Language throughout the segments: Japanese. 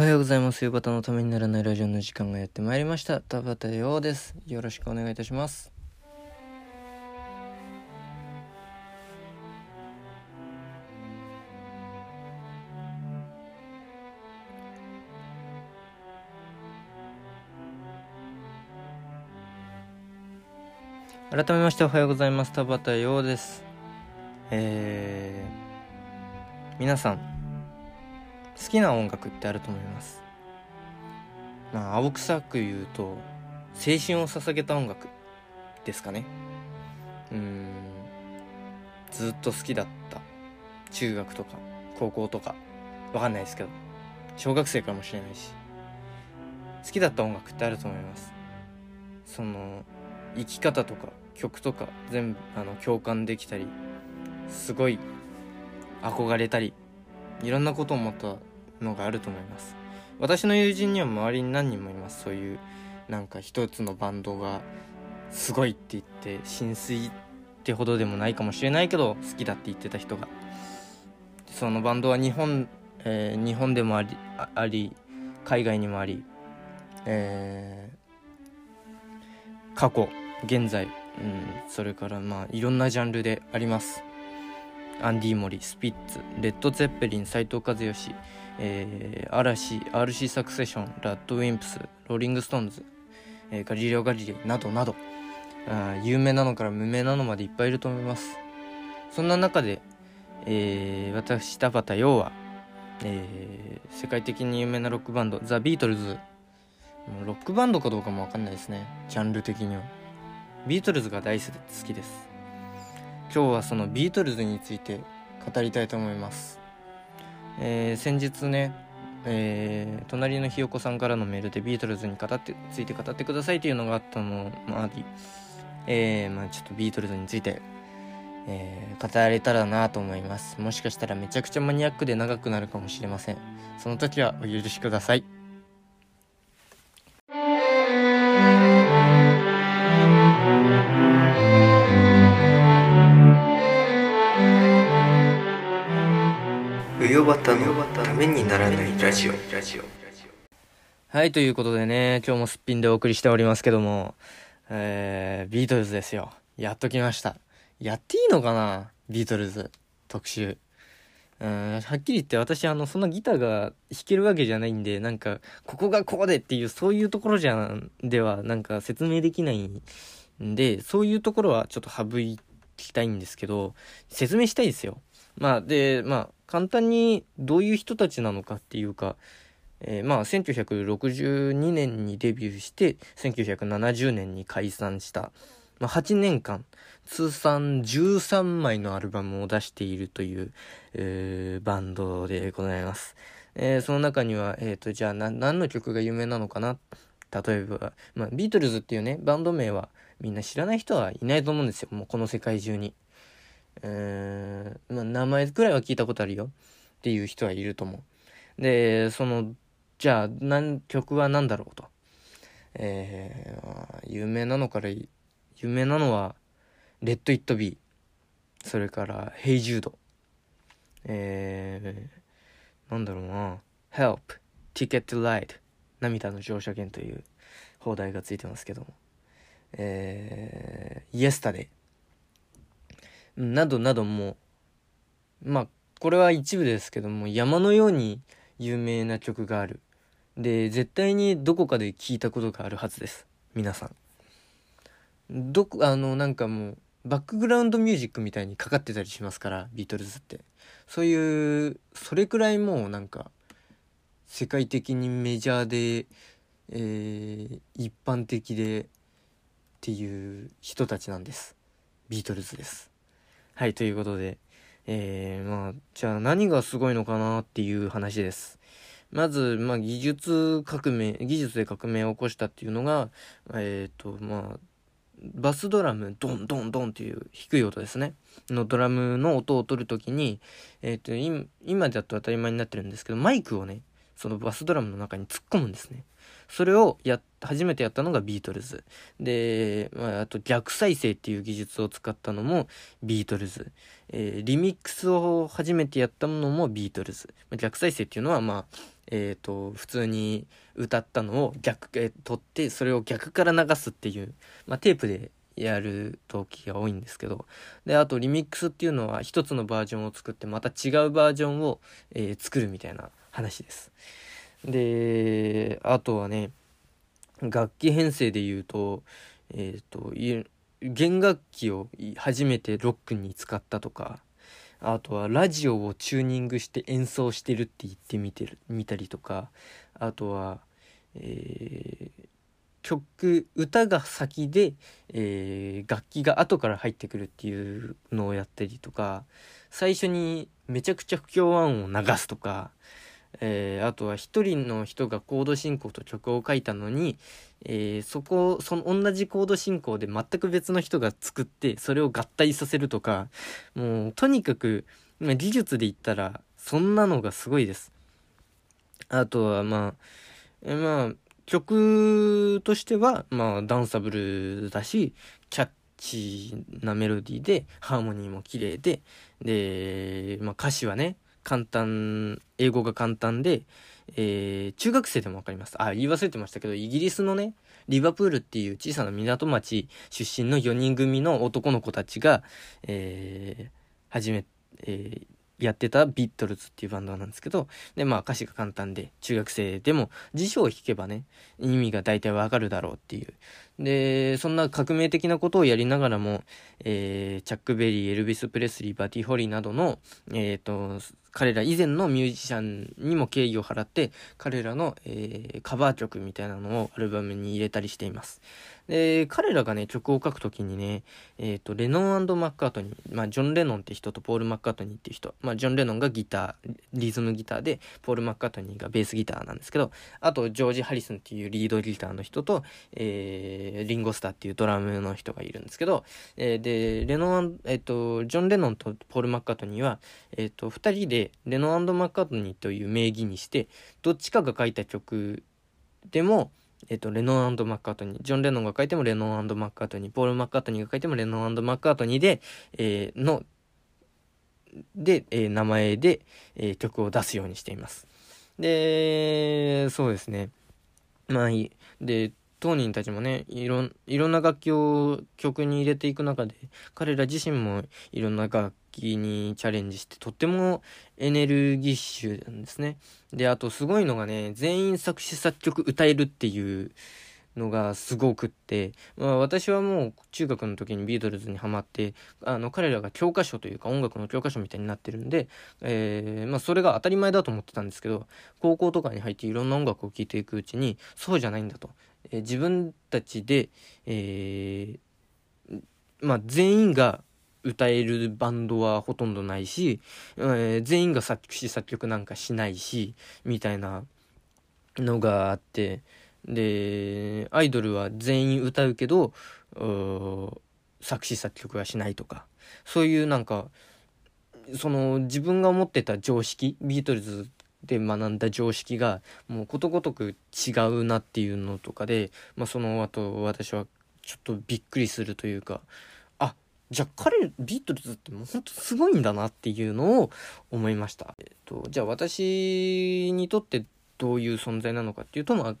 おはようございます。夕方のためにならないラジオの時間がやってまいりました。田畑陽です。よろしくお願いいたします。改めましておはようございます。田畑陽です。えー、皆さん、好きな音楽ってあると思います。まあ、青臭く言うと、青春を捧げた音楽ですかね。うん、ずっと好きだった。中学とか、高校とか、わかんないですけど、小学生かもしれないし、好きだった音楽ってあると思います。その、生き方とか曲とか全部あの共感できたりすごい憧れたりいろんなことを思ったのがあると思います。私の友人には周りに何人もいます。そういうなんか一つのバンドがすごいって言って浸水ってほどでもないかもしれないけど好きだって言ってた人が。そのバンドは日本、えー日本でもありあり海外にもあり、えー過去現在、うん、それからまあいろんなジャンルであります。アンディモリ、スピッツ、レッド・ツェッペリン斎藤和義、えー嵐 RC サクセションラッドウィンプスローリング・ストーンズ、えーガリレオ・ガリレイなどなど。あ有名なのから無名なのまでいっぱいいると思います。そんな中で、えー私田畑陽は、えー世界的に有名なロックバンドザ・ビートルズ。ロックバンドかどうかもわかんないですね。ジャンル的には。ビートルズが大好きです。今日はそのビートルズについて語りたいと思います、えー先日ね、えー隣のひよこさんからのメールでビートルズに語ってついて語ってくださいというのがあったのもあり、えーまあ、ちょっとビートルズについて、えー語れたらなと思います。もしかしたらめちゃくちゃマニアックで長くなるかもしれません。その時はお許しください。うよばたのためにならないラジオはい、ということでね、今日もすっぴんでお送りしておりますけども、えー、ビートルズですよ。やっときました。やっていいのかな？ビートルズ特集。うん、はっきり言って私、あの、そんなギターが弾けるわけじゃないんで、なんか、ここがこうでっていう、そういうところじゃん、では、なんか説明できないんで、そういうところはちょっと省いきたいんですけど、説明したいですよ。まあ、で、まあ、簡単にどういう人たちなのかっていうか、えーまあ1962年にデビューして1970年に解散した、まあ、8年間通算13枚のアルバムを出しているという、えーバンドでございます、えーその中には、えー、とじゃあな何の曲が有名なのかな？例えば、まあ、ビートルズっていうねバンド名はみんな知らない人はいないと思うんですよ。もうこの世界中に、えーまあ、名前くらいは聞いたことあるよ。っていう人はいると思う。でそのじゃあなん曲は何だろうと。えー有名なのから有名なのは「レッド・イット・ビー」それから「ヘイ・ジュード」えー、なんだろうな「Help」「Ticket to Ride」「涙の乗車券」という放題がついてますけども。えー、Yesterday などなどもまあこれは一部ですけども山のように有名な曲がある。で絶対にどこかで聞いたことがあるはずです。皆さん。どこあのなんかもうバックグラウンドミュージックみたいにかかってたりしますからビートルズって。そういうそれくらいもうなんか世界的にメジャーで、えー一般的でっていう人たちなんです。ビートルズです。はいということでえー、まあじゃあ何がすごいのかなっていう話です。まず、まあ、技術革命技術で革命を起こしたっていうのがえっ、とまあバスドラムドンドンドンっていう低い音ですね。のドラムの音を取るときに、えー、と今だと当たり前になってるんですけどマイクをねそのバスドラムの中に突っ込むんですね。それをや初めてやったのがビートルズ。で、まあ、あと逆再生っていう技術を使ったのもビートルズ、えーリミックスを初めてやったのもビートルズ。まあ逆再生っていうのはまあえー、と普通に歌ったのを逆、えー、撮ってそれを逆から流すっていう、まあ、テープでやる時が多いんですけど。であとリミックスっていうのは一つのバージョンを作ってまた違うバージョンを、えー、作るみたいな話です。であとはね楽器編成で言うとえっ、ー、と弦楽器を初めてロックに使ったとかあとはラジオをチューニングして演奏してるって言ってみてる見たりとかあとは、えー、曲歌が先で、えー、楽器が後から入ってくるっていうのをやったりとか最初にめちゃくちゃ不協和音を流すとかえー、あとは一人の人がコード進行と曲を書いたのに、えー、そこその同じコード進行で全く別の人が作ってそれを合体させるとかもうとにかく、ま、技術で言ったらそんなのがすごいです。あとはまあ、えまあ曲としてはまあダンサブルだしキャッチーなメロディーでハーモニーも綺麗でで、まあ、歌詞はね簡単、英語が簡単で、えー、中学生でもわかります。あ、言い忘れてましたけど、イギリスのね、リバプールっていう小さな港町出身の4人組の男の子たちが、えー、始め、えー、やってたビートルズっていうバンドなんですけど、で、まあ歌詞が簡単で、中学生でも辞書を引けばね、意味が大体わかるだろうっていう。で、そんな革命的なことをやりながらも、えー、チャック・ベリー、エルビス・プレスリー、バディ・ホリーなどの、えっ、ー、と、彼ら以前のミュージシャンにも敬意を払って、彼らの、えー、カバー曲みたいなのをアルバムに入れたりしています。で、彼らがね、曲を書くときにね、えっ、ー、と、レノンマッカートニー、まあ、ジョン・レノンって人とポール・マッカートニーって人、まあ、ジョン・レノンがギター、リズムギターで、ポール・マッカートニーがベースギターなんですけど、あと、ジョージ・ハリスンっていうリードギターの人と、えー、リンゴ・スターっていうドラムの人がいるんですけど、えー、で、レノン、えっ、ー、と、ジョン・レノンとポール・マッカートニーは、えっ、ー、と、二人で、レノンマッカートニーという名義にして、どっちかが書いた曲でも、えっと、レノンマッカートニー。ジョン・レノンが書いてもレノンマッカートニー。ポール・マッカートニーが書いてもレノンマッカートニーで、えー、の、で、えー、名前で、えー、曲を出すようにしています。で、そうですね。まあいい。で、当人たちもね、いろん、いろんな楽器を曲に入れていく中で、彼ら自身もいろんな楽器にチャレンジして、とってもエネルギッシュなんですね。で、あとすごいのがね、全員作詞作曲歌えるっていうのがすごくって、まあ私はもう中学の時にビートルズにハマって、あの彼らが教科書というか音楽の教科書みたいになってるんで、えー、まあそれが当たり前だと思ってたんですけど、高校とかに入っていろんな音楽を聴いていくうちに、そうじゃないんだと。自分たちで、えー、まあ、全員が歌えるバンドはほとんどないし、えー、全員が作詞作曲なんかしないし、みたいなのがあって、で、アイドルは全員歌うけど、作詞作曲はしないとか、そういうなんか、その自分が思ってた常識、ビートルズで学んだ常識がもうことごとく違うなっていうのとかで、まあ、その後私はちょっとびっくりするというかあじゃあ彼ビートルズってもうほんとすごいんだなっていうのを思いました。えっと、じゃあ私にとってどういう存在なのかっていうと、まあ、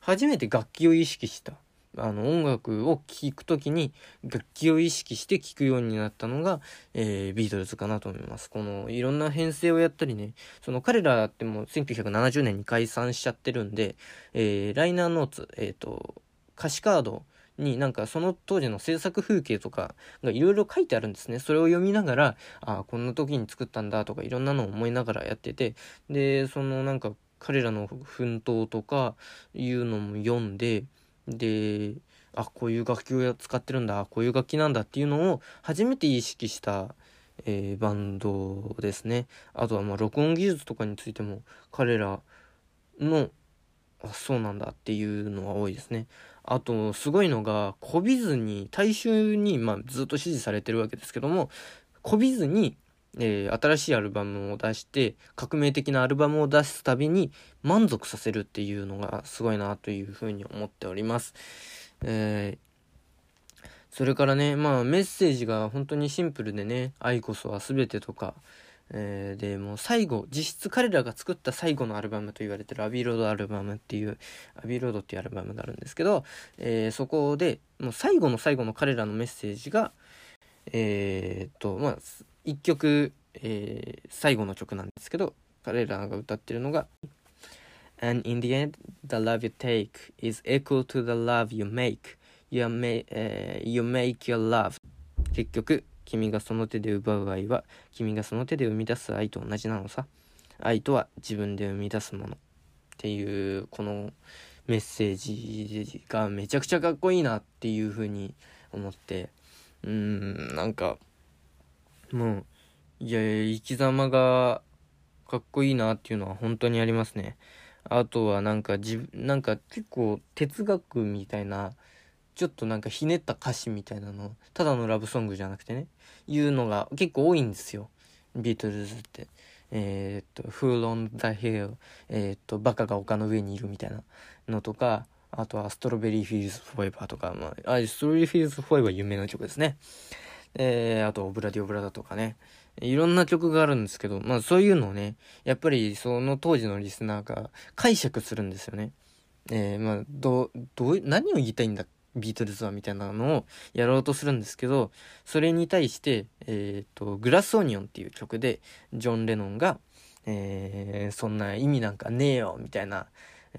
初めて楽器を意識したあの音楽を聴くときに楽器を意識して聴くようになったのが、えー、ビートルズかなと思います。このいろんな編成をやったりね、その彼らってもう1970年に解散しちゃってるんで、えー、ライナーノーツ、えっ、ー、と、歌詞カードになんかその当時の制作風景とかがいろいろ書いてあるんですね。それを読みながら、ああ、こんな時に作ったんだとかいろんなのを思いながらやってて、で、そのなんか彼らの奮闘とかいうのも読んで、であこういう楽器を使ってるんだこういう楽器なんだっていうのを初めて意識した、えー、バンドですね。あとはまあ録音技術とかについても彼らのあそうなんだっていうのは多いですね。あとすごいのがこびずに大衆に、まあ、ずっと支持されてるわけですけどもこびずにえー、新しいアルバムを出して革命的なアルバムを出すたびに満足させるっていうのがすごいなというふうに思っております。えー、それからね、まあメッセージが本当にシンプルでね、愛こそは全てとか、えー、でもう最後実質彼らが作った最後のアルバムと言われてるアビーロードアルバムっていうアビーロードっていうアルバムがあるんですけど、えー、そこでもう最後の最後の彼らのメッセージがえー、っとまあ1曲、えー、最後の曲なんですけど彼らが歌ってるのが And in the end, the love you take is equal to the love you make. You, may,、uh, you make your love. 結局、君がその手で奪う愛は君がその手で生み出す愛と同じなのさ愛とは自分で生み出すものっていうこのメッセージがめちゃくちゃかっこいいなっていうふうに思ってうーんなんかもういやいや生き様がかっこいいなっていうのは本当にありますね。あとはなんか自なんか結構哲学みたいなちょっとなんかひねった歌詞みたいなのただのラブソングじゃなくてねいうのが結構多いんですよ。ビートルズって。えー、っと「Who on the Hill」えー、っと「バカが丘の上にいる」みたいなのとかあとは「ストロベリーフィールズ・フォーエバー」とか、まあ、あストロベリーフィールズ・フォーエバー有名な曲ですね。えー、あと「オブラディ・オブラダ」とかねいろんな曲があるんですけど、まあそういうのをね、やっぱりその当時のリスナーが解釈するんですよね。えー、まあ、どう、どう、何を言いたいんだビートルズはみたいなのをやろうとするんですけど、それに対して、えっ、と、グラスオニオンっていう曲で、ジョン・レノンが、えー、そんな意味なんかねえよ、みたいな、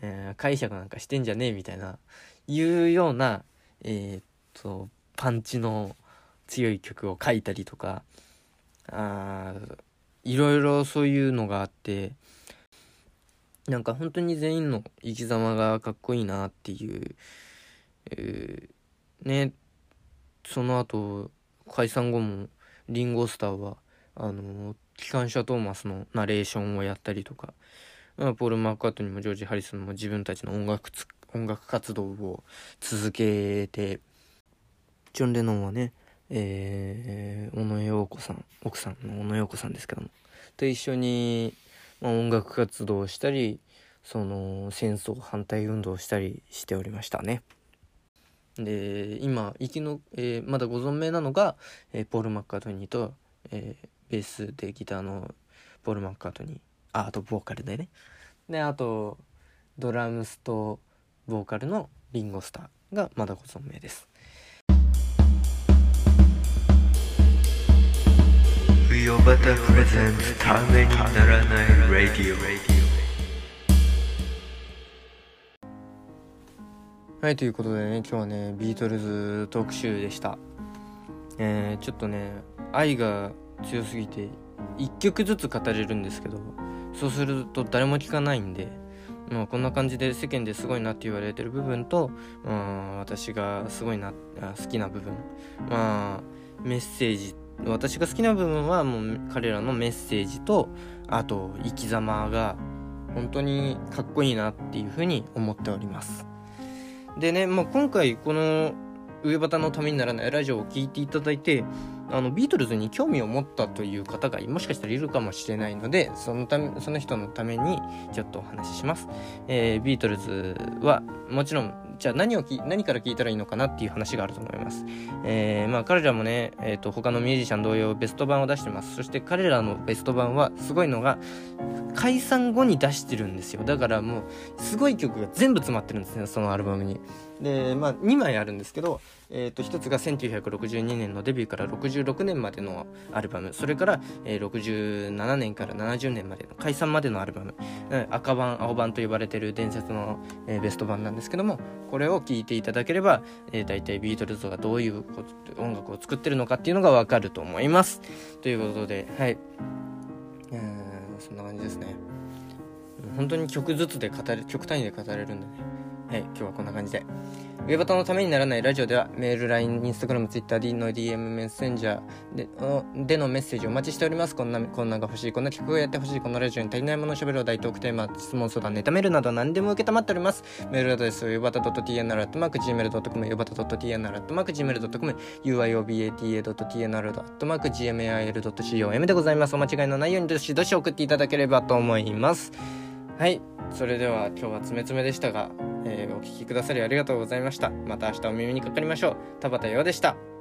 えー、解釈なんかしてんじゃねえ、みたいな、いうような、えっと、パンチの強い曲を書いたりとか、あいろいろそういうのがあって、なんか本当に全員の生き様がかっこいいなっていう、えー、ね、その後、解散後も、リンゴスターは、あの、機関車トーマスのナレーションをやったりとか、まあ、ポール・マーカートニーもジョージ・ハリスンも自分たちの音楽音楽活動を続けて、ジョン・レノンはね、えー、小野洋子さん、奥さんの小野洋子さんですけども、と一緒に、まあ、音楽活動をしたり、その戦争反対運動をしたりしておりましたね。で今生きの、えー、まだご存命なのが、えー、ポール・マッカートニーと、えー、ベースでギターのポール・マッカートニー。ああとボーカルでね。であとドラムスとボーカルのリンゴスターがまだご存命です。ヨバタプレゼンツためにならないラディオはいということでね今日はねビートルズ特集でした。えー、ちょっとね愛が強すぎて1曲ずつ語れるんですけどそうすると誰も聞かないんでまあ、こんな感じで世間ですごいなって言われてる部分と、うん、私がすごいな好きな部分まあメッセージ私が好きな部分はもう彼らのメッセージとあと生き様が本当にかっこいいなっていうふうに思っております。でね、まあ、今回この上端のためにならないラジオを聴いていただいてあのビートルズに興味を持ったという方がもしかしたらいるかもしれないのでそのためその人のためにちょっとお話しします、えー、ビートルズはもちろんじゃあ何をき何から聞いたらいいのかなっていう話があると思います。えー、まあ彼らもね、えーと、他のミュージシャン同様ベスト版を出してます。そして彼らのベスト版はすごいのが解散後に出してるんですよ。だからもうすごい曲が全部詰まってるんですね、そのアルバムに。で、まあ2枚あるんですけど、えー、と1つが1962年のデビューから66年までのアルバム。それから、えー、67年から70年までの解散までのアルバム、赤版青版と呼ばれてる伝説の、えー、ベスト版なんですけどもこれを聴いていただければ、えー、大体ビートルズがどういう音楽を作ってるのかっていうのがわかると思います。ということではい。うんそんな感じですね。本当に曲ずつで語れ曲単位で語れるんでね。はい今日はこんな感じで。ウェバタのためにならないラジオではメール、LINE、インスタグラム、ツイッター、D の DM、メッセンジャーででのメッセージをお待ちしております。こんな、こんなが欲しい、こんな曲をやって欲しい、このラジオに足りないものを喋る大トークテーマ、質問相談、ネタメールなど何でも受けたまっております。メールアドレス、ヨバタ .tnr.gmail.com、ヨバタ .tnr.gmail.com、uiobata.tnr.gmail.com でございます。お間違いのないようにどしどし送っていただければと思います。はい。それでは今日は詰め詰めでしたが、えー、お聴きくださりありがとうございました。また明日お耳にかかりましょう。田畑洋でした。